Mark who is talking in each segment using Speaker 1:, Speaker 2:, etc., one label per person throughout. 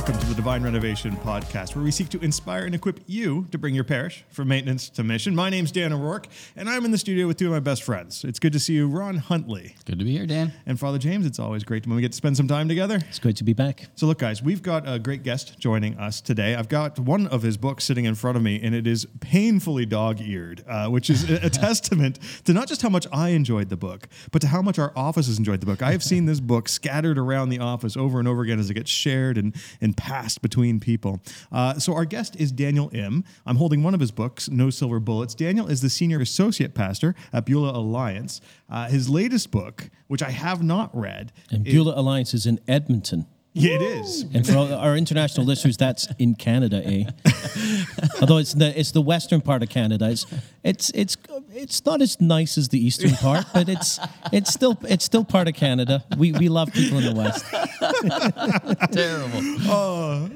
Speaker 1: Welcome to the Divine Renovation Podcast, where we seek to inspire and equip you to bring your parish from maintenance to mission. My name's Dan O'Rourke, and I'm in the studio with two of my best friends. It's good to see you, Ron Huntley.
Speaker 2: Good to be here, Dan.
Speaker 1: And Father James, it's always great when we get to spend some time together.
Speaker 3: It's great to be back.
Speaker 1: So, look, guys, we've got a great guest joining us today. I've got one of his books sitting in front of me, and it is painfully dog eared, uh, which is a, a testament to not just how much I enjoyed the book, but to how much our offices enjoyed the book. I have seen this book scattered around the office over and over again as it gets shared and, and passed between people. Uh, so, our guest is Daniel Im. I'm holding one of his books, No Silver Bullets. Daniel is the senior associate pastor at Beulah Alliance. Uh, his latest book, which I have not read,
Speaker 3: And
Speaker 1: is-
Speaker 3: Beulah Alliance is in Edmonton.
Speaker 1: yeah, it is.
Speaker 3: And for our international listeners, that's in Canada, eh? Although it's the it's the western part of Canada. It's it's it's it's not as nice as the eastern part, but it's it's still it's still part of Canada. We we love people in the west.
Speaker 2: Terrible.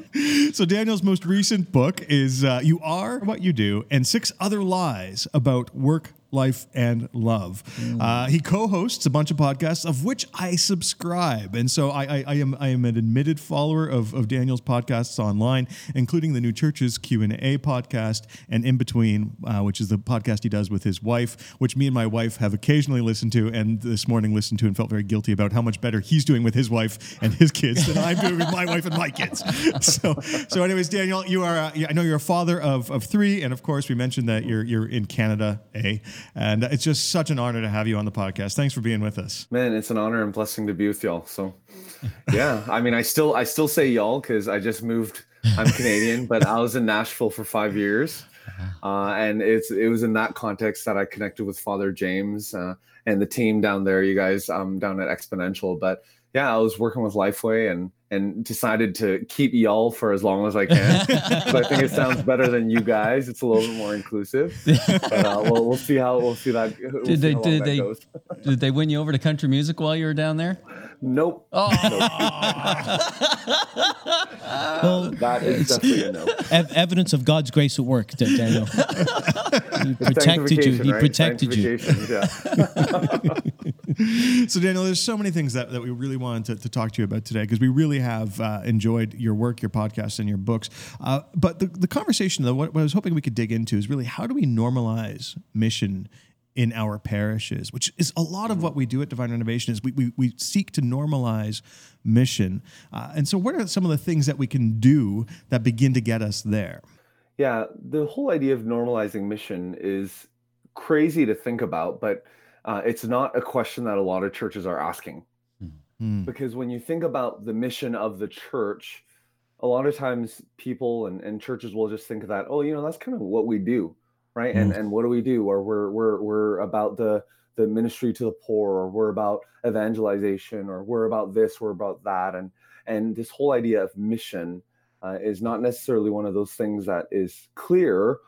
Speaker 1: So Daniel's most recent book is uh, "You Are What You Do" and six other lies about work, life, and love. Uh, he co-hosts a bunch of podcasts, of which I subscribe, and so I, I, I am I am an admitted follower of, of Daniel's podcasts online, including the New Churches Q and A podcast and In Between, uh, which is the podcast he does with his wife, which me and my wife have occasionally listened to, and this morning listened to and felt very guilty about how much better he's doing with his wife and his kids than I'm doing with my wife and my kids. So, so anyways, Daniel, you are uh, I know you're a father of, of three, and of course we mentioned that you're you're in Canada, eh? And it's just such an honor to have you on the podcast. Thanks for being with us.
Speaker 4: Man, it's an honor and blessing to be with y'all. So, yeah, I mean, I still I still say y'all because I just moved. I'm Canadian, but I was in Nashville for five years, uh, and it's it was in that context that I connected with Father James uh, and the team down there. You guys, um, down at Exponential, but yeah, I was working with Lifeway and and decided to keep y'all for as long as I can. but I think it sounds better than you guys. It's a little bit more inclusive. But uh, we'll, we'll see how we'll see that. We'll
Speaker 2: Did
Speaker 4: see
Speaker 2: they did they
Speaker 4: goes.
Speaker 2: did they win you over to country music while you were down there?
Speaker 4: Nope.
Speaker 2: Oh,
Speaker 3: Well,
Speaker 4: That is definitely a no.
Speaker 3: ev- evidence of God's grace at work, Daniel. He protected you. He
Speaker 4: right?
Speaker 3: protected you.
Speaker 4: Yeah.
Speaker 1: So, Daniel, there's so many things that, that we really wanted to, to talk to you about today because we really have uh, enjoyed your work, your podcast, and your books. Uh, but the, the conversation, though, what, what I was hoping we could dig into is really how do we normalize mission in our parishes, which is a lot of what we do at Divine Renovation is we, we, we seek to normalize mission. Uh, and so what are some of the things that we can do that begin to get us there?
Speaker 4: yeah. The whole idea of normalizing mission is crazy to think about, but uh, it's not a question that a lot of churches are asking.
Speaker 1: Hmm.
Speaker 4: Because when you think about the mission of the church, a lot of times people and, and churches will just think of that, oh, you know, that's kind of what we do, right? And and what do we do? Or we're we're we're about the the ministry to the poor, or we're about evangelization, or we're about this, we're about that, and and this whole idea of mission uh, is not necessarily one of those things that is clear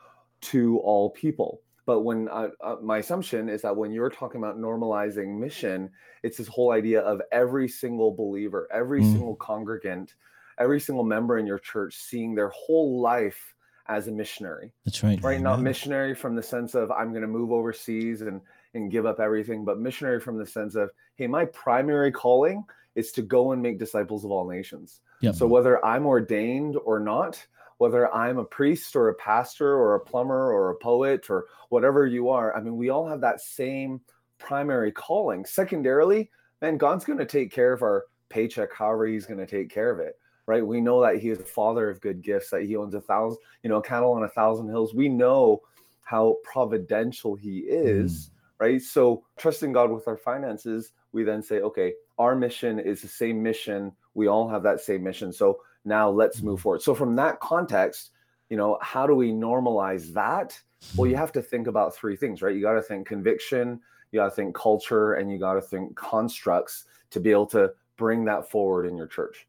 Speaker 4: to all people. But when uh, uh, my assumption is that when you're talking about normalizing mission, it's this whole idea of every single believer, every
Speaker 1: Mm.
Speaker 4: single congregant, every single member in your church seeing their whole life as a missionary.
Speaker 3: That's right.
Speaker 4: right? Not missionary from the sense of i'm going to move overseas and and give up everything but missionary from the sense of hey my primary calling is to go and make disciples of all nations.
Speaker 3: Yep.
Speaker 4: so whether i'm ordained or not whether i'm a priest or a pastor or a plumber or a poet or whatever you are i mean we all have that same primary calling. Secondarily man god's going to take care of our paycheck however he's going to take care of it right? We know that he is the father of good gifts that he owns a thousand you know cattle on a thousand hills. We know how providential he is mm. right? So trusting god with our finances we then say okay our mission is the same mission. We all have that same mission. So now let's move mm. forward. So from that context you know how do we normalize that? Well you mm. have to think about three things right? You got to think conviction you got to think culture and you got to think constructs to be able to bring that forward in your church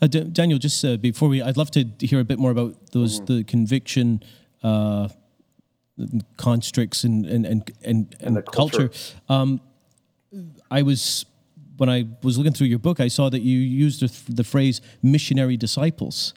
Speaker 3: Uh, D- Daniel, just uh, before we, I'd love to hear a bit more about those the conviction uh, constructs and and and and, and
Speaker 4: the
Speaker 3: culture.
Speaker 4: culture.
Speaker 3: Um, I was when I was looking through your book, I saw that you used the, the phrase missionary disciples.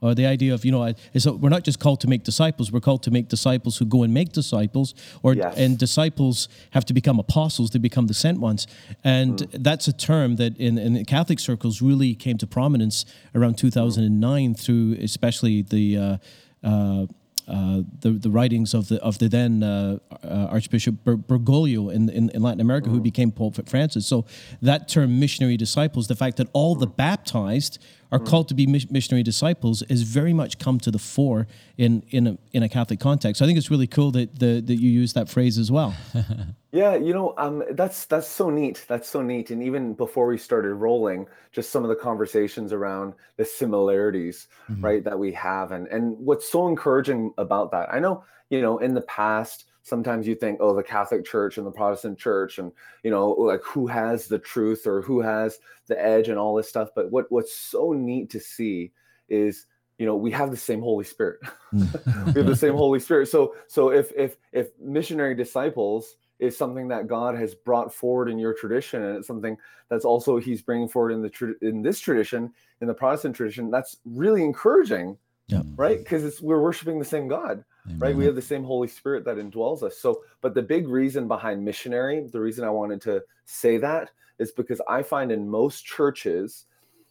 Speaker 3: Or the idea of, you know, is that we're not just called to make disciples, we're called to make disciples who go and make disciples, or
Speaker 4: Yes.
Speaker 3: and disciples have to become apostles, they become the sent ones. And that's a term that in, in Catholic circles really came to prominence around 2009 through especially the uh, uh, uh, the the writings of the of the then uh, uh, Archbishop Ber- Bergoglio in, in in Latin America, who became Pope Francis. So that term, missionary disciples, the fact that all the baptized are called to be mis- missionary disciples, has very much come to the fore in in a, in a Catholic context. So I think it's really cool that the, that you use that phrase as well.
Speaker 4: Yeah, you know, um, that's that's so neat. That's so neat. And even before we started rolling, just some of the conversations around the similarities, right, that we have, and and what's so encouraging about that. I know, you know, in the past, sometimes you think, oh, the Catholic Church and the Protestant Church, and you know, like who has the truth or who has the edge and all this stuff. But what what's so neat to see is you know we have the same holy spirit we have the same holy spirit so so if if if missionary disciples is something that god has brought forward in your tradition and it's something that's also he's bringing forward in the tra- in this tradition in the protestant tradition that's really encouraging
Speaker 3: Yeah.
Speaker 4: right because it's we're worshiping the same god right we have the same holy spirit that indwells us so but the big reason behind missionary the reason i wanted to say that is because i find in most churches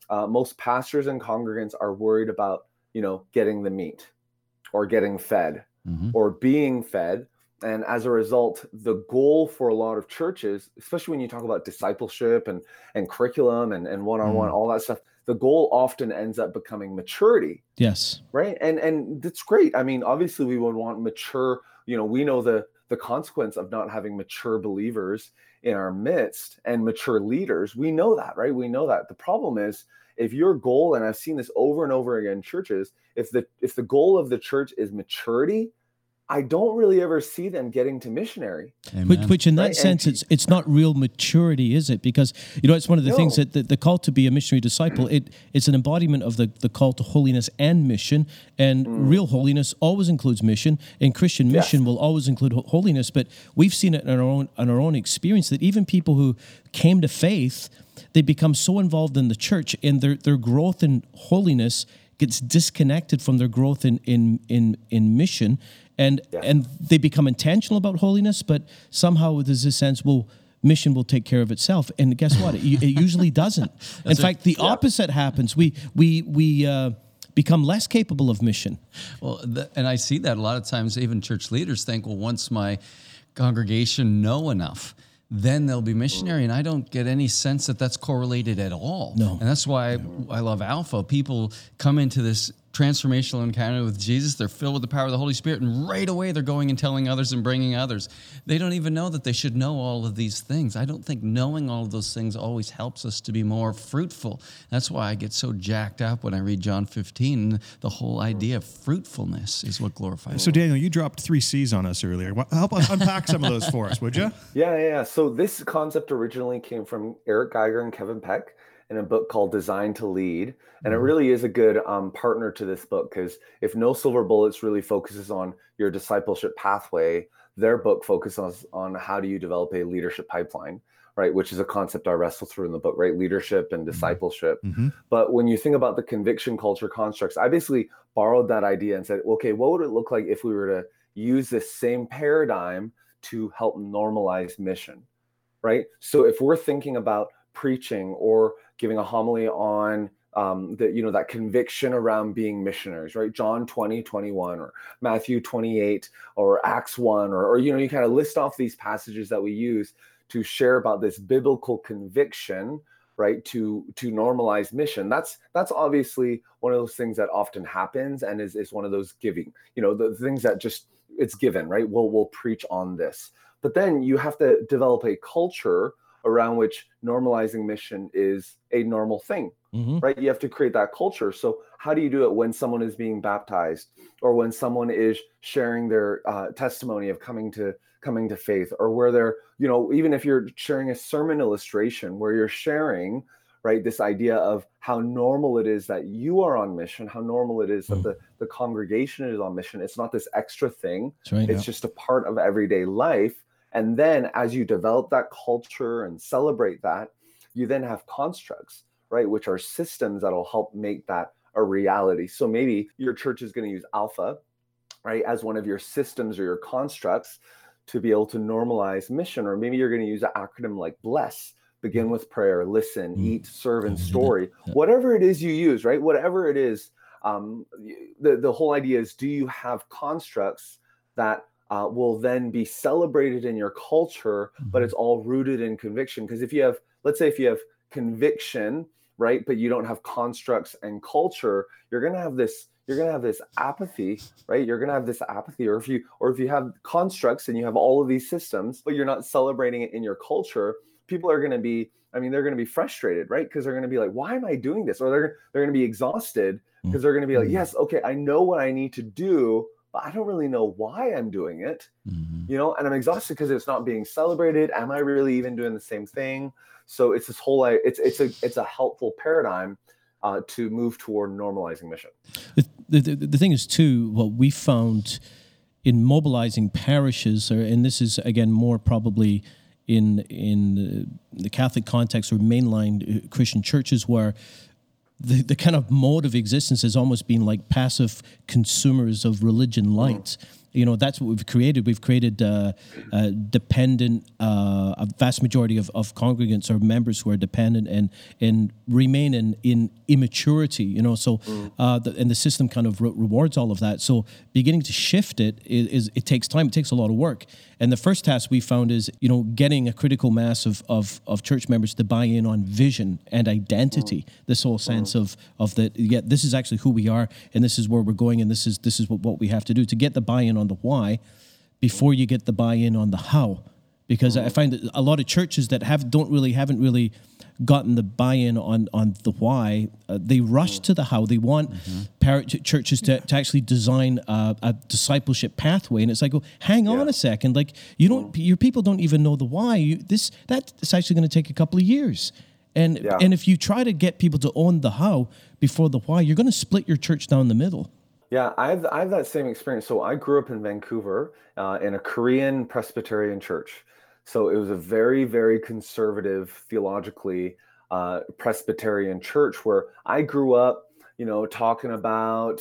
Speaker 4: uh, most pastors and congregants are worried about you know getting the meat or getting fed
Speaker 2: Mhm.
Speaker 4: or being fed and as a result the goal for a lot of churches especially when you talk about discipleship and and curriculum and, and one-on-one mm. all that stuff the goal often ends up becoming maturity.
Speaker 3: Yes.
Speaker 4: right? And and that's great. I mean obviously we would want mature you know we know the the consequence of not having mature believers in our midst and mature leaders. We know that right? We know that. The problem is if your goal and i've seen this over and over again in churches if the if the goal of the church is maturity i don't really ever see them getting to missionary
Speaker 3: Which, which in that
Speaker 4: Right, and-
Speaker 3: sense, it's it's not real maturity, is it? Because you know, it's one of the things that the, the call to be a missionary disciple. It it's an embodiment of the, the call to holiness and mission. And
Speaker 4: Mm.
Speaker 3: real holiness always includes mission, and Christian mission will always include holiness. But we've seen it in our own in our own experience that even people who came to faith, they become so involved in the church, and their their growth in holiness gets disconnected from their growth in in in in mission and and they become intentional about holiness but somehow there's this sense well mission will take care of itself and guess what it, it usually doesn't in fact the opposite happens we we we uh, become less capable of mission
Speaker 2: Well, th- and I see that a lot of times. Even church leaders think, "Well, once my congregation know enough, then they'll be missionary." And I don't get any sense that that's correlated at all.
Speaker 3: No.
Speaker 2: and that's why I love Alpha. People come into this transformational encounter with Jesus. They're filled with the power of the Holy Spirit, and right away they're going and telling others and bringing others. They don't even know that they should know all of these things. I don't think knowing all of those things always helps us to be more fruitful. That's why I get so jacked up when I read John 15. The whole idea of fruitfulness is what glorifies.
Speaker 1: So, Daniel, you dropped three C's on us earlier. Help us unpack some of those for us, would you?
Speaker 4: Yeah, yeah, yeah. So this concept originally came from Eric Geiger and Kevin Peck in a book called Designed to Lead. And it really is a good um, partner to this book because if No Silver Bullets really focuses on your discipleship pathway, their book focuses on how do you develop a leadership pipeline, right? Which is a concept I wrestle through in the book, right? Leadership and discipleship.
Speaker 1: Mhm.
Speaker 4: But when you think about the conviction culture constructs, I basically borrowed that idea and said, okay, what would it look like if we were to use this same paradigm to help normalize mission, right? So if we're thinking about preaching or giving a homily on um, that you know that conviction around being missionaries, right? John 20, 21, or Matthew 28, or Acts 1, or, or you know, you kind of list off these passages that we use to share about this biblical conviction right to to normalize mission. That's that's obviously one of those things that often happens and is, is one of those giving you know the things that just it's given right? We'll we'll preach on this. But then you have to develop a culture around which normalizing mission is a normal thing
Speaker 3: Mhm.
Speaker 4: right? You have to create that culture. So how do you do it when someone is being baptized or when someone is sharing their uh, testimony of coming to coming to faith or where they're you know even if you're sharing a sermon illustration where you're sharing right this idea of how normal it is that you are on mission how normal it is that
Speaker 3: Mm.
Speaker 4: the, the congregation is on mission. It's not this extra thing.
Speaker 3: Right
Speaker 4: it's just a part of everyday life and then as you develop that culture and celebrate that you then have constructs right which are systems that'll help make that a reality. So maybe your church is going to use Alpha, right, as one of your systems or your constructs to be able to normalize mission. Or maybe you're going to use an acronym like BLESS begin with prayer, listen,
Speaker 3: Mm.
Speaker 4: eat, serve, and
Speaker 3: Mhm.
Speaker 4: story. Whatever it is you use, right? Whatever it is, um, the, the whole idea is do you have constructs that uh, will then be celebrated in your culture, but
Speaker 3: Mm-hmm.
Speaker 4: it's all rooted in conviction? Because if you have, let's say, if you have conviction, right, but you don't have constructs and culture, you're going to have this you're going to have this apathy right you're going to have this apathy or if you or if you have constructs and you have all of these systems but you're not celebrating it in your culture people are going to be i mean they're going to be frustrated right because they're going to be like why am i doing this or they're they're going to be exhausted because they're going to be like
Speaker 3: Mm.
Speaker 4: yes okay i know what i need to do but i don't really know why i'm doing it
Speaker 2: Mhm.
Speaker 4: you know and i'm exhausted because it's not being celebrated. Am i really even doing the same thing? So it's this whole it's it's a it's a helpful paradigm uh, to move toward normalizing mission.
Speaker 3: The, the, the thing is, too, what we found in mobilizing parishes, or, and this is again more probably in in the Catholic context or mainline uh, Christian churches, where the, the kind of mode of existence has almost been like passive consumers of religion light. Mm. You know, that's what we've created. We've created uh, uh, dependent, uh, a vast majority of, of congregants or members who are dependent and and remain in, in immaturity. You know, so uh, the, and the system kind of re- rewards all of that. So beginning to shift it is, is it takes time. It takes a lot of work. And the first task we found is you know getting a critical mass of of, of church members to buy in on vision and identity. This whole sense of of that. Yeah, this is actually who we are, and this is where we're going, and this is this is what, what we have to do to get the buy-in on the why before you get the buy-in on the how. Because I find that a lot of churches that have don't really haven't really gotten the buy-in on on the why uh, they rush to the how. They want par- ch- churches to, to actually design a, a discipleship pathway. And it's like oh, hang on a second. Like you don't your people don't even know the why. You, this that's actually going to take a couple of years. And
Speaker 4: Yeah.
Speaker 3: and if you try to get people to own the how before the why you're going to split your church down the middle
Speaker 4: Yeah, I have I have that same experience. So I grew up in Vancouver uh, in a Korean Presbyterian church. So it was a very very conservative theologically uh, Presbyterian church where I grew up. You know, talking about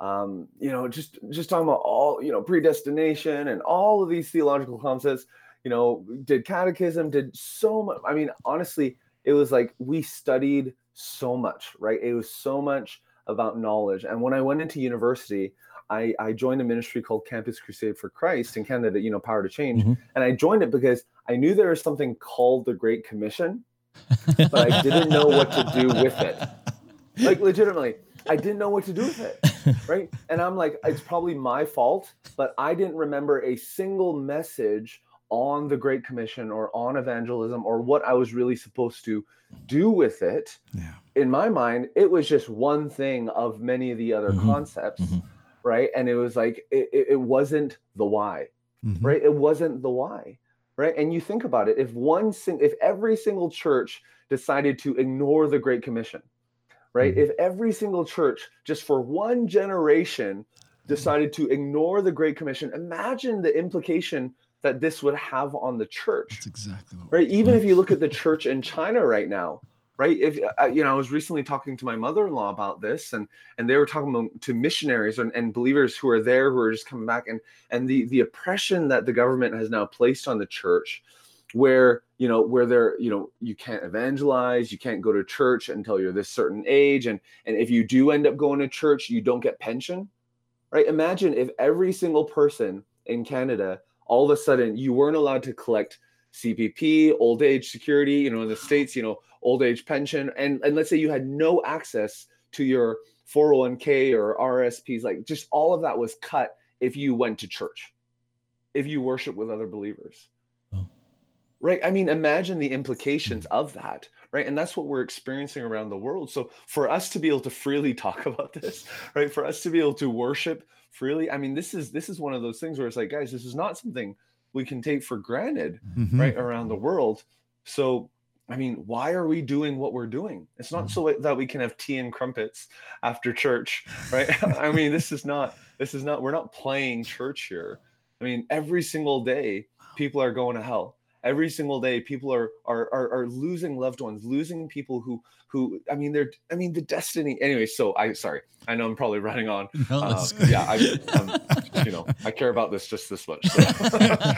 Speaker 4: um, you know just just talking about all you know predestination and all of these theological concepts. You know, did catechism, did so much. I mean, honestly, it was like we studied so much, right? It was so much about knowledge. And when I went into university, I, I joined a ministry called Campus Crusade for Christ in Canada, you know, Power to Change.
Speaker 3: Mhm.
Speaker 4: And I joined it because I knew there was something called the Great Commission, but I didn't know what to do with it. Like, legitimately, I didn't know what to do with it. Right. And I'm like, it's probably my fault, but I didn't remember a single message on the Great Commission or on evangelism or what I was really supposed to do with it
Speaker 1: Yeah.
Speaker 4: in my mind, it was just one thing of many of the other
Speaker 3: Mhm.
Speaker 4: concepts,
Speaker 3: Mhm.
Speaker 4: right? And it was like it, it, wasn't the why,
Speaker 1: Mhm.
Speaker 4: right? It wasn't the why, right? And you think about it: if one, sing, if every single church decided to ignore the Great Commission, right?
Speaker 1: Mhm.
Speaker 4: If every single church, just for one generation, decided to ignore the Great Commission, imagine the implication that this would have on the church.
Speaker 1: That's exactly what.
Speaker 4: right? even if you look at the church in china right now right? If uh, you know i was recently talking to my mother-in-law about this and and they were talking to missionaries and, and believers who are there who are just coming back and and the the oppression that the government has now placed on the church where you know where they're you know you can't evangelize you can't go to church until you're this certain age and and if you do end up going to church you don't get pension right? Imagine if every single person in canada all of a sudden you weren't allowed to collect CPP, old age security, you know, in the States, you know, old age pension. And, and let's say you had no access to your 401k or RSPs, like just all of that was cut if you went to church, if you worship with other believers.
Speaker 3: Oh.
Speaker 4: Right. I mean, imagine the implications hmm. of that. Right. And that's what we're experiencing around the world. So for us to be able to freely talk about this, right, for us to be able to worship freely, I mean, this is this is one of those things where it's like, guys, this is not something we can take for granted
Speaker 1: Mhm.
Speaker 4: right around the world. So i mean why are we doing what we're doing? It's not so that we can have tea and crumpets after church right? I mean this is not this is not we're not playing church here. I mean every single day people are going to hell every single day people are, are are are losing loved ones losing people who who i mean they're i mean the destiny anyway so i sorry i know i'm probably running on
Speaker 2: No,
Speaker 4: uh, yeah i um, you know i care about this just this much so.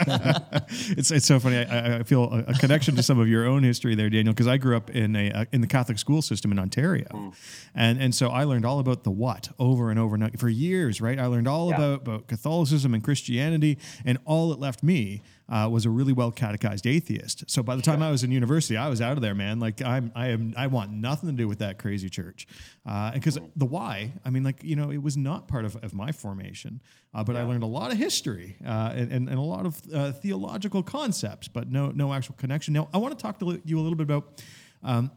Speaker 1: it's it's so funny. I, I feel a, connection to some of your own history there, Daniel, because I grew up in a uh, in the Catholic school system in Ontario, and and so I learned all about the what over and over and for years. Right, I learned all
Speaker 4: Yeah.
Speaker 1: about about Catholicism and Christianity, and all that left me. Uh, was a really well catechized atheist. So by the time I was in university, I was out of there, man. Like I'm, I am, I want nothing to do with that crazy church. Uh, because the why, I mean, like you know, it was not part of, of my formation, uh, but I learned a lot of history uh, and, and and a lot of uh, theological concepts, but no no actual connection. Now I want to talk to you a little bit about um,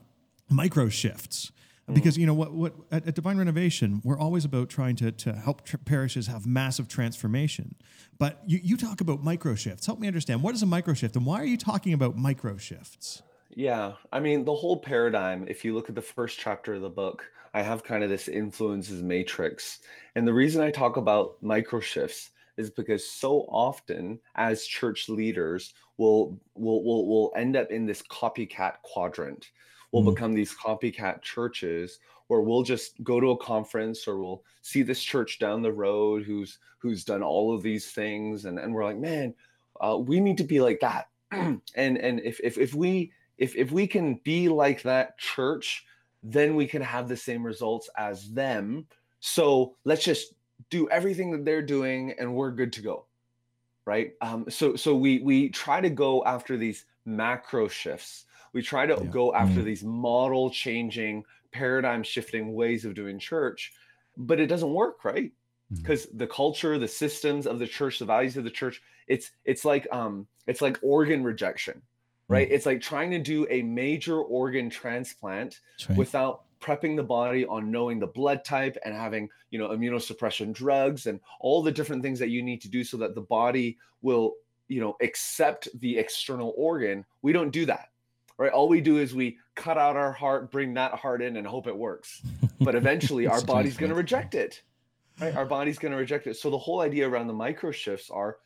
Speaker 1: micro shifts Mm-hmm. because you know what what at, at divine renovation we're always about trying to to help tr- parishes have massive transformation but you, you talk about micro shifts help me understand what is a micro shift and why are you talking about micro shifts
Speaker 4: Yeah, I mean, the whole paradigm, if you look at the first chapter of the book, I have kind of this influences matrix. And the reason I talk about micro shifts is because so often as church leaders will will will will end up in this copycat quadrant. We'll
Speaker 3: Mm.
Speaker 4: become these copycat churches where we'll just go to a conference or we'll see this church down the road who's who's done all of these things and, and we're like, man, uh, we need to be like that. and and if if if we if if we can be like that church, then we can have the same results as them. So let's just do everything that they're doing, and we're good to go, right? Um, so so we we try to go after these macro shifts. We try to
Speaker 1: Yeah.
Speaker 4: go after
Speaker 3: Mm.
Speaker 4: these model changing, paradigm shifting ways of doing church, but it doesn't work, right? Because the culture, the systems of the church, the values of the church, it's it's like um it's like organ rejection right? It's like trying to do a major organ transplant
Speaker 3: right.
Speaker 4: without prepping the body on knowing the blood type and having, you know, immunosuppression drugs and all the different things that you need to do so that the body will, you know, accept the external organ. We don't do that. Right? All we do is we cut out our heart, bring that heart in and hope it works. But eventually our
Speaker 3: That's a great
Speaker 4: body's going to reject it. Right? Our body's going to reject it. So the whole idea around the micro shifts are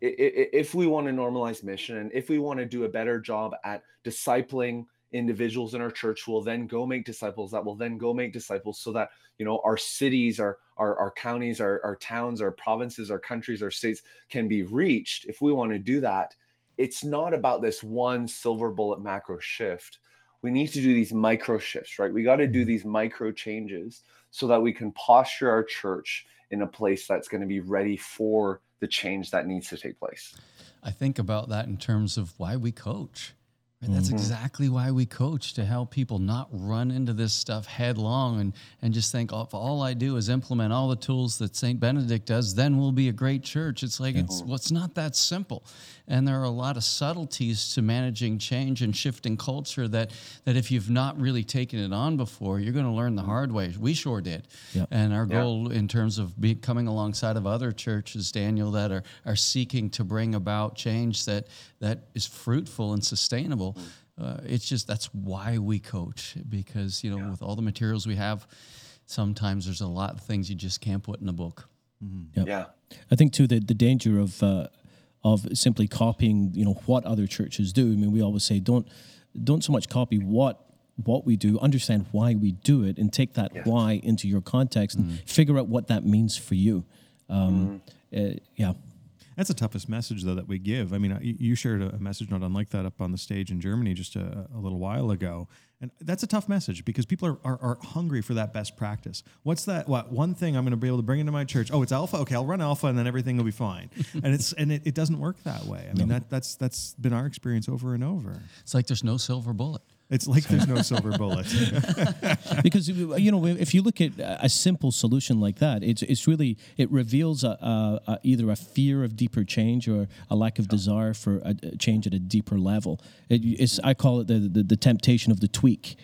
Speaker 4: if we want to normalize mission and if we want to do a better job at discipling individuals in our church will then go make disciples that will then go make disciples so that you know our cities our our, our counties our, our towns our provinces our countries our states can be reached if we want to do that it's not about this one silver bullet macro shift. We need to do these micro shifts right? We got to do mm-hmm. these micro changes so that we can posture our church in a place that's going to be ready for the change that needs to take place.
Speaker 2: I think about that in terms of why we coach. Right? That's mm-hmm. exactly why we coach to help people not run into this stuff headlong and, and just think, oh, if all I do is implement all the tools that St. Benedict does, then we'll be a great church. It's like, it's, well, it's not that simple. And there are a lot of subtleties to managing change and shifting culture that, that if you've not really taken it on before, you're going to learn the mm-hmm. hard way. We sure did.
Speaker 3: Yep.
Speaker 2: And our
Speaker 4: Yeah.
Speaker 2: goal in terms of be, coming alongside of other churches, Daniel, that are, are seeking to bring about change that, that is fruitful and sustainable. Uh, it's just that's why we coach because you know with all the materials we have, sometimes there's a lot of things you just can't put in a book.
Speaker 3: Yep.
Speaker 4: yeah
Speaker 3: I think too the the danger of uh, of simply copying, you know, what other churches do. I mean, we always say don't don't so much copy what what we do, understand why we do it, and take that
Speaker 4: Yes.
Speaker 3: why into your context and figure out what that means for you. Um, uh, yeah,
Speaker 1: That's the toughest message, though, that we give. I mean, you shared a message not unlike that up on the stage in Germany just a, a little while ago. And that's a tough message because people are, are, are hungry for that best practice. What's that? What one thing I'm going to be able to bring into my church? Oh, it's alpha. Okay, I'll run alpha, and then everything will be fine. and it's and it, it doesn't work that way. I mean, that that's that's been our experience over and over.
Speaker 2: It's like there's no silver bullet.
Speaker 1: It's like there's no silver bullet.
Speaker 3: because you know if you look at a simple solution like that, it's it's really it reveals a, a, a, either a fear of deeper change or a lack of desire for a, a change at a deeper level. It, it's I call it the, the the temptation of the tweak.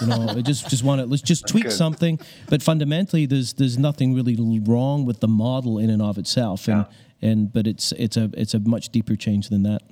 Speaker 3: You know, I just just want to let's just tweak
Speaker 4: good.
Speaker 3: something, but fundamentally there's there's nothing really wrong with the model in and of itself, and and but it's it's a it's a much deeper change than that.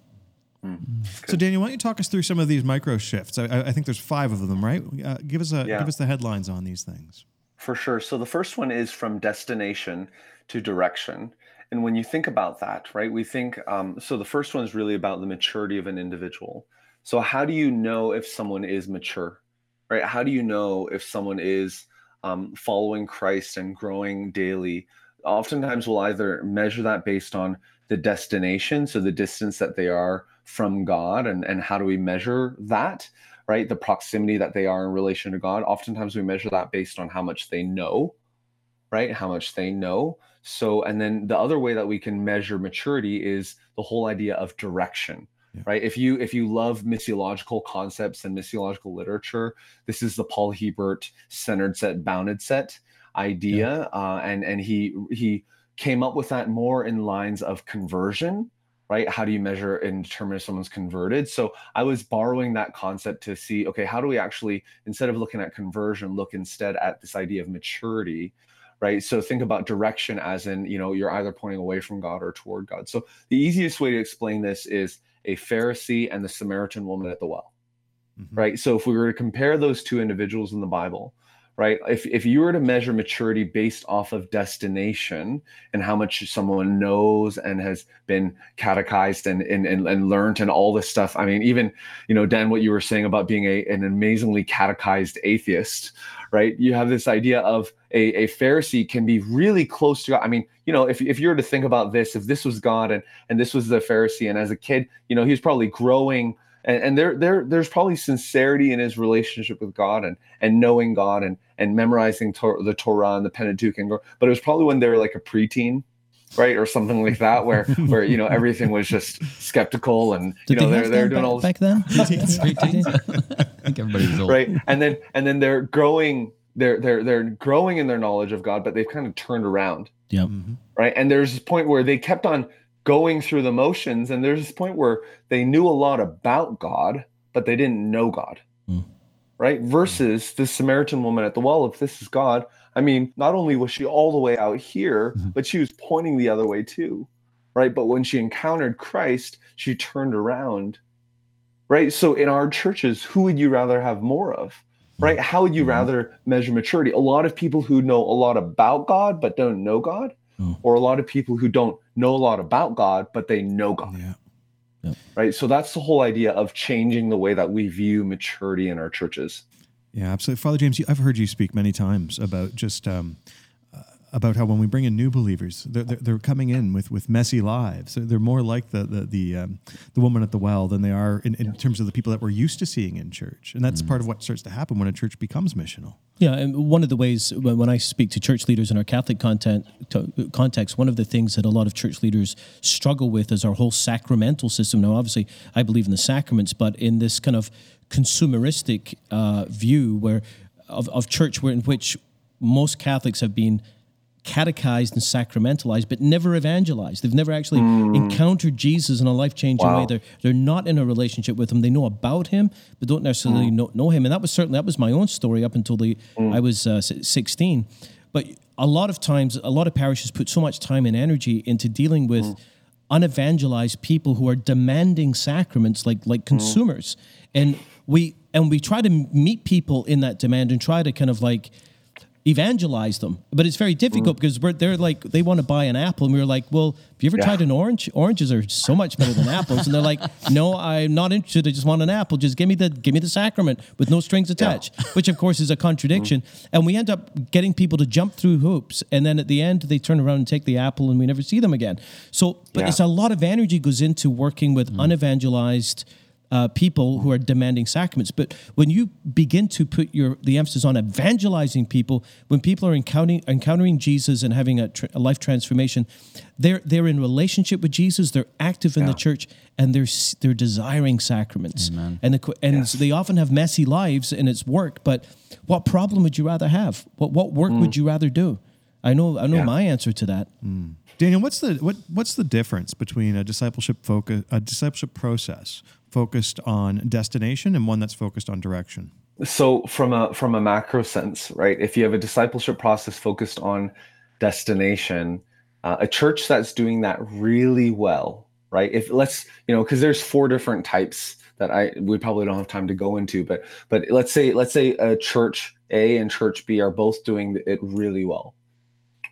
Speaker 1: So, Daniel, why don't you talk us through some of these micro shifts? I, I- I think there's five of them, right? Uh, give us a
Speaker 4: Yeah.
Speaker 1: give us the headlines on these things.
Speaker 4: For sure. So the first one is from destination to direction. and when you think about that, right, we think um, so. The first one is really about the maturity of an individual. So, how do you know if someone is mature, right? How do you know if someone is um, following Christ and growing daily? Oftentimes, we'll either measure that based on the destination, so the distance that they are from God, and and how do we measure that? Right, the proximity that they are in relation to God. Oftentimes, we measure that based on how much they know, right? How much they know. So, and then the other way that we can measure maturity is the whole idea of direction. Yeah. right if you if you love missiological concepts and missiological literature this is the paul hiebert centered set bounded set idea yeah. uh, and and he he came up with that more in lines of conversion right? How do you measure and determine if someone's converted? So i was borrowing that concept to see okay how do we actually instead of looking at conversion look instead at this idea of maturity right? So think about direction as in you know you're either pointing away from god or toward god. So the easiest way to explain this is a pharisee and the samaritan woman at the well mm-hmm. right? So if we were to compare those two individuals in the bible right if, if you were to measure maturity based off of destination and how much someone knows and has been catechized and and, and, and learned and all this stuff i mean even you know dan what you were saying about being a, an amazingly catechized atheist right? You have this idea of a, a Pharisee can be really close to God. I mean, you know, if, if you were to think about this, if this was God and, and this was the Pharisee, and as a kid, you know, he was probably growing and, and there, there, there's probably sincerity in his relationship with God and, and knowing God and, and memorizing to- the Torah and the Pentateuch. And, but it was probably when they were like a preteen, right or something like that where where you know everything was just skeptical and you know they're they're doing all this.
Speaker 3: back then
Speaker 2: I think everybody's old.
Speaker 4: right and then and then they're growing they're they're they're growing in their knowledge of God but they've kind of turned around
Speaker 3: yeah
Speaker 2: mm-hmm.
Speaker 4: right and there's this point where they kept on going through the motions and there's this point where they knew a lot about God but they didn't know God mm. right versus the Samaritan woman at the well if this is God I mean, not only was she all the way out here, mm-hmm. but she was pointing the other way too, right? But when she encountered Christ, she turned around, right? So in our churches, who would you rather have more of? Right? How would you mm-hmm. rather measure maturity? A lot of people who know a lot about God but don't know God, mm. or a lot of people who don't know a lot about God but they know God.
Speaker 1: Yeah.
Speaker 4: Yep. Right. So that's the whole idea of changing the way that we view maturity in our churches.
Speaker 1: Yeah, absolutely. Father James, I've heard you speak many times about just um, uh, about how when we bring in new believers, they're, they're, they're, coming in with, with messy lives. They're more like the the the, um, the woman at the well than they are in, in terms of the people that we're used to seeing in church. And that's mm. part of what starts to happen when a church becomes missional.
Speaker 3: Yeah, and one of the ways when I speak to church leaders in our Catholic content context, one of the things that a lot of church leaders struggle with is our whole sacramental system. Now, obviously, I believe in the sacraments, but in this kind of consumeristic uh, view where of, of church where in which most Catholics have been catechized and sacramentalized, but never evangelized. They've never actually mm. encountered Jesus in a life changing wow. way. They're they're not in a relationship with him. They know about him, but don't necessarily mm. know, know him. And that was certainly that was my own story up until the mm. I was uh, sixteen. But a lot of times, a lot of parishes put so much time and energy into dealing with mm. unevangelized people who are demanding sacraments like like mm. consumers and we and we try to meet people in that demand and try to kind of like evangelize them. But it's very difficult mm. because we're, they're like they want to buy an apple, and we are like, "Well, have you ever yeah. tried an orange? Oranges are so much better than apples." And they're like, "No, I'm not interested. I just want an apple. Just give me the give me the sacrament with no strings attached." Yeah. Which of course is a contradiction. Mm. And we end up getting people to jump through hoops, and then at the end they turn around and take the apple, and we never see them again. So, but yeah. it's a lot of energy goes into working with mm. unevangelized uh, people who are demanding sacraments. But when you begin to put your the emphasis on evangelizing people, when people are encountering encountering Jesus and having a, tra- a life transformation, they're they're in relationship with Jesus. They're active in yeah. the church, and they're they're desiring sacraments.
Speaker 2: Amen.
Speaker 3: And the, and yes. they often have messy lives, and it's work. But what problem would you rather have? What what work mm. would you rather do? I know I know yeah. my answer to that.
Speaker 1: Mm. Daniel, what's the what what's the difference between a discipleship focus a discipleship process focused on destination and one that's focused on direction?
Speaker 4: So from a from a macro sense, right? If you have a discipleship process focused on destination, uh, a church that's doing that really well, right? If let's you know, because there's four different types that I we probably don't have time to go into, but but let's say let's say a church A and church B are both doing it really well,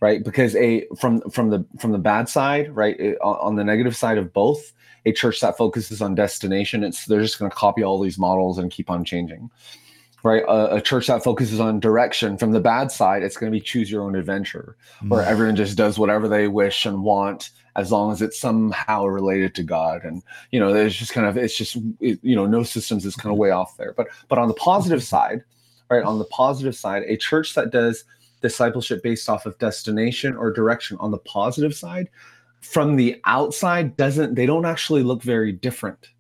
Speaker 4: right? Because a from from the from the bad side, right, it- on the negative side of both, a church that focuses on destination, it's they're just going to copy all these models and keep on changing, right? A, a church that focuses on direction, from the bad side, it's going to be choose your own adventure, mm. where everyone just does whatever they wish and want, as long as it's somehow related to God, and you know, there's just kind of it's just it, you know, no systems is kind of mm-hmm. way off there. But but on the positive mm-hmm. side, right, on the positive side, a church that does discipleship based off of destination or direction on the positive side from the outside doesn't they don't actually look very different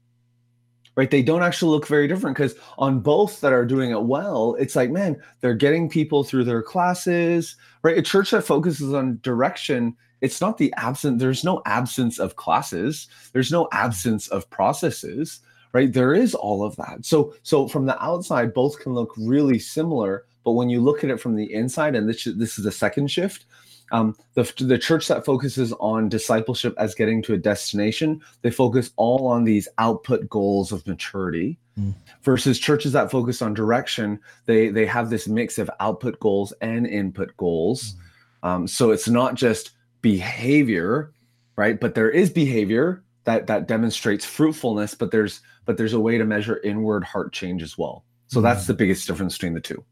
Speaker 4: right? They don't actually look very different because on both that are doing it well it's like man they're getting people through their classes right? A church that focuses on direction it's not the absent there's no absence of classes there's no absence of processes right? There is all of that. So so from the outside both can look really similar but when you look at it from the inside and this, this is the second shift um, the, the church that focuses on discipleship as getting to a destination they focus all on these output goals of maturity
Speaker 3: Mm.
Speaker 4: versus churches that focus on direction they they have this mix of output goals and input goals. Um, so it's not just behavior right? But there is behavior that that demonstrates fruitfulness but there's but there's a way to measure inward heart change as well. So that's the biggest difference between the two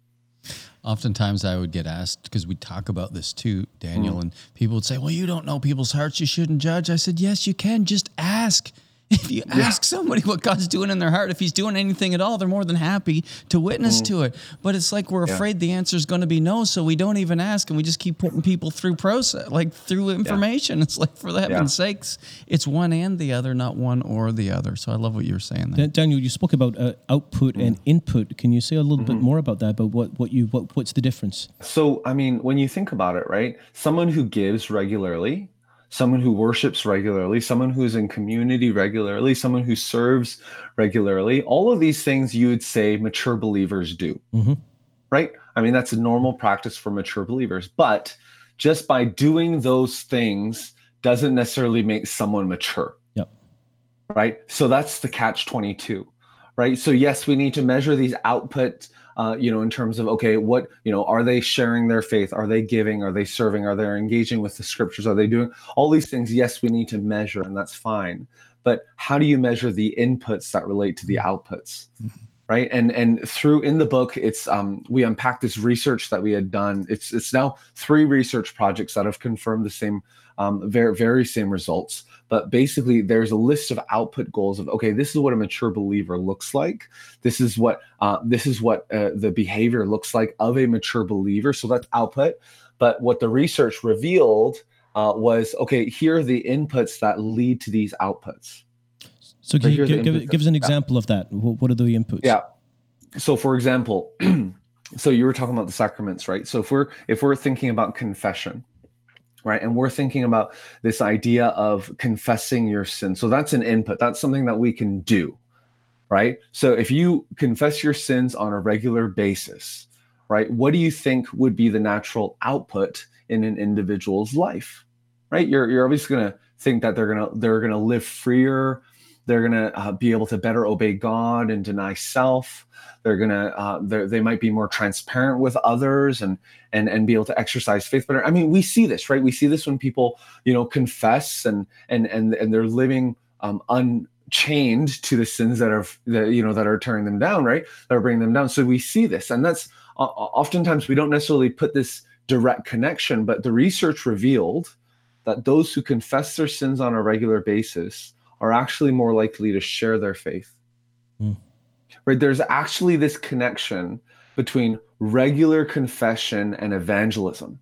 Speaker 2: Oftentimes, I would get asked because we talk about this too, Daniel, mm. and people would say, "Well, you don't know people's hearts; you shouldn't judge." I said, "Yes, you can. Just ask. If you ask somebody what God's doing in their heart, if He's doing anything at all, they're more than happy to witness mm. to it. But it's like we're
Speaker 4: Yeah.
Speaker 2: afraid the answer is going to be no, so we don't even ask, and we just keep putting people through process, like through information. It's like for the heaven's sakes, it's one and the other, not one or the other. So I love what you're saying there.
Speaker 3: Daniel, you spoke about uh, output mm. and input. Can you say a little bit mm-hmm. more about that? About what, what you what what's the difference?
Speaker 4: So, I mean, when you think about it, right? Someone who gives regularly, someone who worships regularly, someone who's in community regularly, someone who serves regularly, all of these things you would say mature believers do,
Speaker 3: Mhm.
Speaker 4: right? I mean, that's a normal practice for mature believers. But just by doing those things doesn't necessarily make someone mature
Speaker 3: Yep.
Speaker 4: right? So that's the catch 22, right? So, yes, we need to measure these output, uh, you know, in terms of, okay, what, you know, are they sharing their faith? Are they giving? Are they serving? Are they engaging with the scriptures? Are they doing all these things? Yes, we need to measure, and that's fine. But how do you measure the inputs that relate to the outputs? Right. And and through in the book, it's um we unpack this research that we had done. It's it's now three research projects that have confirmed the same um very very same results. But basically there's a list of output goals of okay this is what a mature believer looks like. This is what uh, this is what uh, the behavior looks like of a mature believer. So that's output. But what the research revealed uh, was okay here are the inputs that lead to these outputs
Speaker 3: So can you give, give, give us an example of that? What, what are the inputs?
Speaker 4: yeah. So for example so you were talking about the sacraments right? So if we're if we're thinking about confession right and we're thinking about this idea of confessing your sin so that's an input. That's something that we can do right? So if you confess your sins on a regular basis right what do you think would be the natural output in an individual's life right? You're you're obviously going to think that they're going to they're going to live freer they're going to uh, be able to better obey god and deny self. They're going to uh, they might be more transparent with others and and and be able to exercise faith better. I mean we see this right? We see this when people you know confess and and and and they're living um unchained to the sins that are that you know that are tearing them down right? That are bringing them down. So we see this and that's uh, oftentimes we don't necessarily put this direct connection but the research revealed that those who confess their sins on a regular basis are actually more likely to share their faith
Speaker 3: Hmm.
Speaker 4: right there's actually this connection between regular confession and evangelism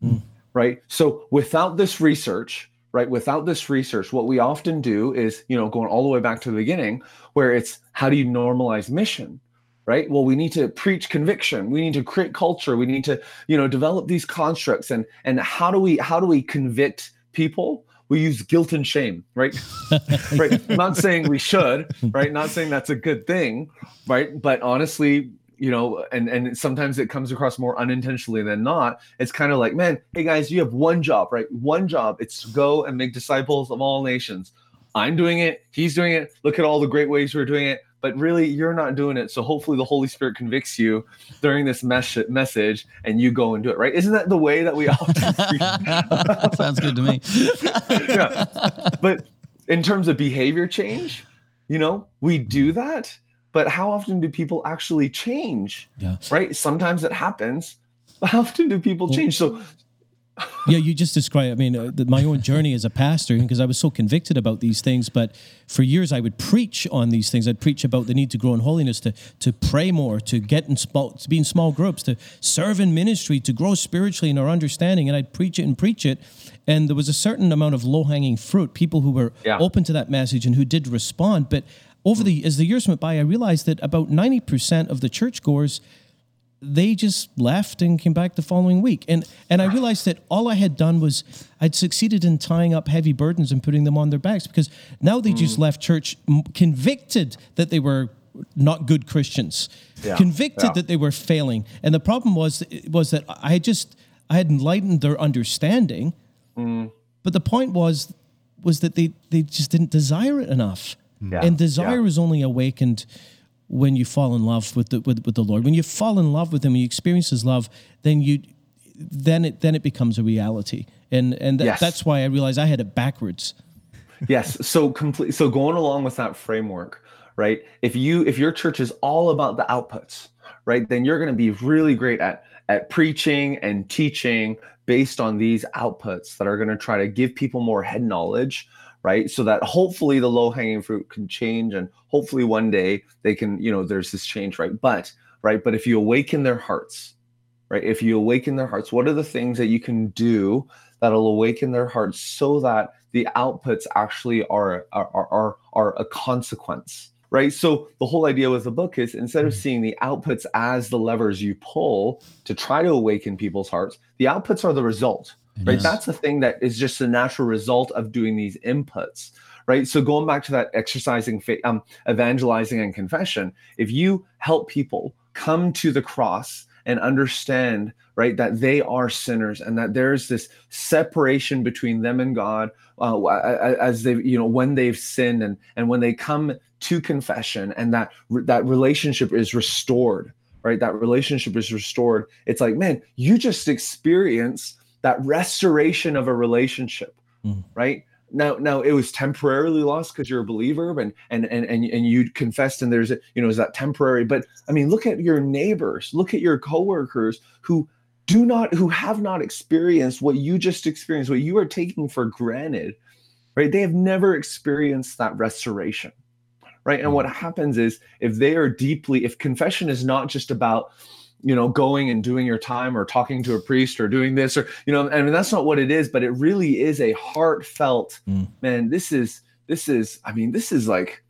Speaker 3: Hmm.
Speaker 4: right so without this research right without this research what we often do is you know going all the way back to the beginning where it's how do you normalize mission right well we need to preach conviction we need to create culture we need to you know develop these constructs and and how do we how do we convict people we use guilt and shame right? Right. Not saying we should right? Not saying that's a good thing right? But honestly you know and and sometimes it comes across more unintentionally than not. It's kind of like man hey guys you have one job right? One job. It's to go and make disciples of all nations. I'm doing it. He's doing it. Look at all the great ways we're doing it but really you're not doing it. So hopefully the Holy Spirit convicts you during this mes- message and you go and do it, right? Isn't that the way that we often
Speaker 2: Sounds good to me.
Speaker 4: yeah. But in terms of behavior change, you know, we do that, but how often do people actually change?
Speaker 3: Yeah.
Speaker 4: Right? Sometimes it happens. How often do people change? So
Speaker 3: yeah, you just described. I mean, uh, the, my own journey as a pastor, because I was so convicted about these things. But for years, I would preach on these things. I'd preach about the need to grow in holiness, to to pray more, to get in small, to be in small groups, to serve in ministry, to grow spiritually in our understanding. And I'd preach it and preach it, and there was a certain amount of low hanging fruit, people who were
Speaker 4: Yeah.
Speaker 3: open to that message and who did respond. But over the as the years went by, I realized that about ninety percent of the churchgoers they just left and came back the following week. And and I realized that all I had done was I'd succeeded in tying up heavy burdens and putting them on their backs because now they just
Speaker 4: Mm.
Speaker 3: left church convicted that they were not good Christians,
Speaker 4: Yeah,
Speaker 3: convicted
Speaker 4: yeah.
Speaker 3: that they were failing. And the problem was was that I had just I had enlightened their understanding,
Speaker 4: Mm.
Speaker 3: but the point was was that they they just didn't desire it enough.
Speaker 4: Yeah,
Speaker 3: And desire is only awakened when you fall in love with the with, with the Lord. When you fall in love with Him, and you experience His love, then you then it then it becomes a reality. And and that,
Speaker 4: Yes.
Speaker 3: that's why I realized I had it backwards.
Speaker 4: yes so complete so going along with that framework right if you if your church is all about the outputs right then you're going to be really great at at preaching and teaching based on these outputs that are going to try to give people more head knowledge right? So that hopefully the low hanging fruit can change and hopefully one day they can you know there's this change right? But right but if you awaken their hearts right if you awaken their hearts what are the things that you can do that'll awaken their hearts so that the outputs actually are are are, are, are a consequence right? So the whole idea with the book is instead of mm. seeing the outputs as the levers you pull to try to awaken people's hearts the outputs are the result right?
Speaker 2: is.
Speaker 4: that's the thing that is just a natural result of doing these inputs right? So going back to that exercising faith um, evangelizing and confession if you help people come to the cross and understand right that they are sinners and that there's this separation between them and god uh, as they you know when they've sinned and and when they come to confession and that that relationship is restored right? That relationship is restored. It's like man you just experience that restoration of a relationship
Speaker 3: Mhm.
Speaker 4: right? Now now it was temporarily lost because you're a believer and and and and, and you confessed and there's a, you know is that temporary? But i mean look at your neighbors. Look at your coworkers who do not who have not experienced what you just experienced what you are taking for granted right? They have never experienced that restoration right? And what happens is if they are deeply if confession is not just about you know going and doing your time or talking to a priest or doing this or you know I mean that's not what it is but it really is a heartfelt
Speaker 3: Mm.
Speaker 4: man this is this is i mean this is like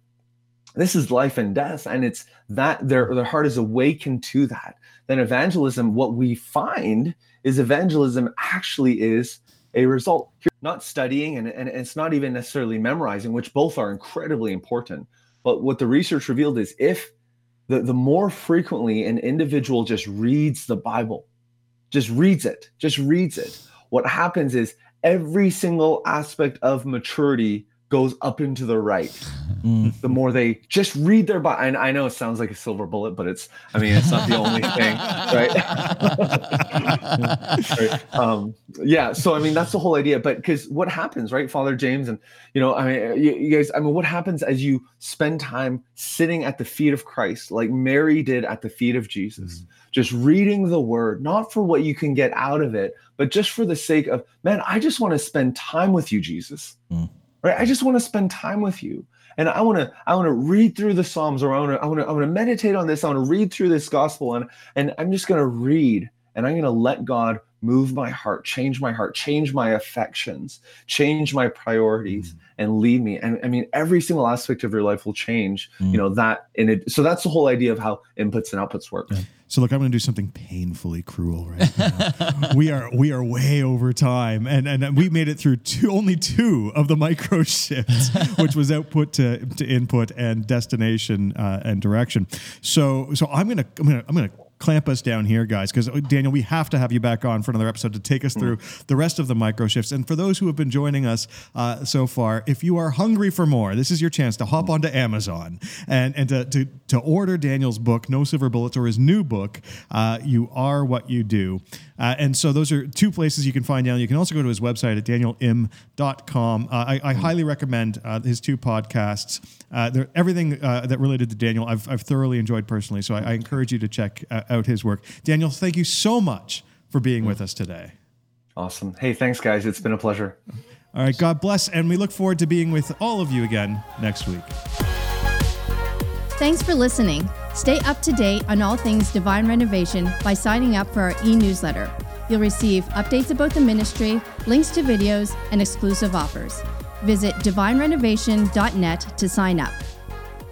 Speaker 4: this is life and death and it's that their their heart is awakened to that then evangelism what we find is evangelism actually is a result You're not studying and, and it's not even necessarily memorizing which both are incredibly important but what the research revealed is if the, the more frequently an individual just reads the bible just reads it just reads it what happens is every single aspect of maturity goes up into the right
Speaker 3: Mm.
Speaker 4: the more they just read their Bible. And I know it sounds like a silver bullet, but it's, I mean, it's not the only thing, right? right? Um, yeah. So, I mean, that's the whole idea. But because what happens, right? Father James, and, you know, I mean, you, you guys, I mean, what happens as you spend time sitting at the feet of Christ, like Mary did at the feet of Jesus, just reading the word, not for what you can get out of it, but just for the sake of, man, I just want to spend time with you, Jesus.
Speaker 3: Mm.
Speaker 4: Right? I just want to spend time with you and I want to I want to read through the Psalms or I want to I want to I want to meditate on this. I want to read through this gospel and and I'm just going to read and I'm going to let God move my heart, change my heart, change my affections, change my priorities mm. and lead me. And I mean every single aspect of your life will change, you mm. know, that in it. So that's the whole idea of how inputs and outputs work.
Speaker 1: So look, I'm going to do something painfully cruel right now. we are we are way over time, and and we made it through two only two of the micro shifts, which was output to, to input and destination uh, and direction. So so I'm gonna I'm gonna I'm gonna clamp us down here, guys, because Daniel, we have to have you back on for another episode to take us through the rest of the micro shifts. And for those who have been joining us uh, so far, if you are hungry for more, this is your chance to hop onto Amazon and and to to, to order Daniel's book, No Silver Bullets, or his new book, uh, You Are What You Do. Uh, and so those are two places you can find Daniel. You can also go to his website at danielim.com. Uh, I, I highly recommend uh, his two podcasts. Uh, everything uh, that related to Daniel, I've, I've thoroughly enjoyed personally. So I, I encourage you to check uh, out his work. Daniel, thank you so much for being with us today.
Speaker 4: Awesome. Hey, thanks, guys. It's been a pleasure.
Speaker 1: All right, God bless, and we look forward to being with all of you again next week.
Speaker 5: Thanks for listening. Stay up to date on all things Divine Renovation by signing up for our e newsletter. You'll receive updates about the ministry, links to videos, and exclusive offers. Visit divinerenovation.net to sign up.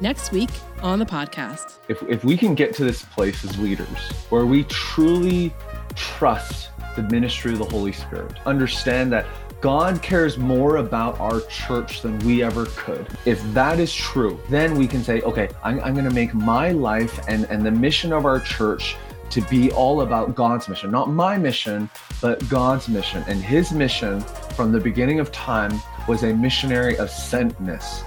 Speaker 6: Next week on the podcast.
Speaker 4: If, if we can get to this place as leaders where we truly trust the ministry of the Holy Spirit, understand that God cares more about our church than we ever could. If that is true, then we can say, okay, I'm, I'm going to make my life and, and the mission of our church to be all about God's mission, not my mission, but God's mission. And his mission from the beginning of time was a missionary of sentness,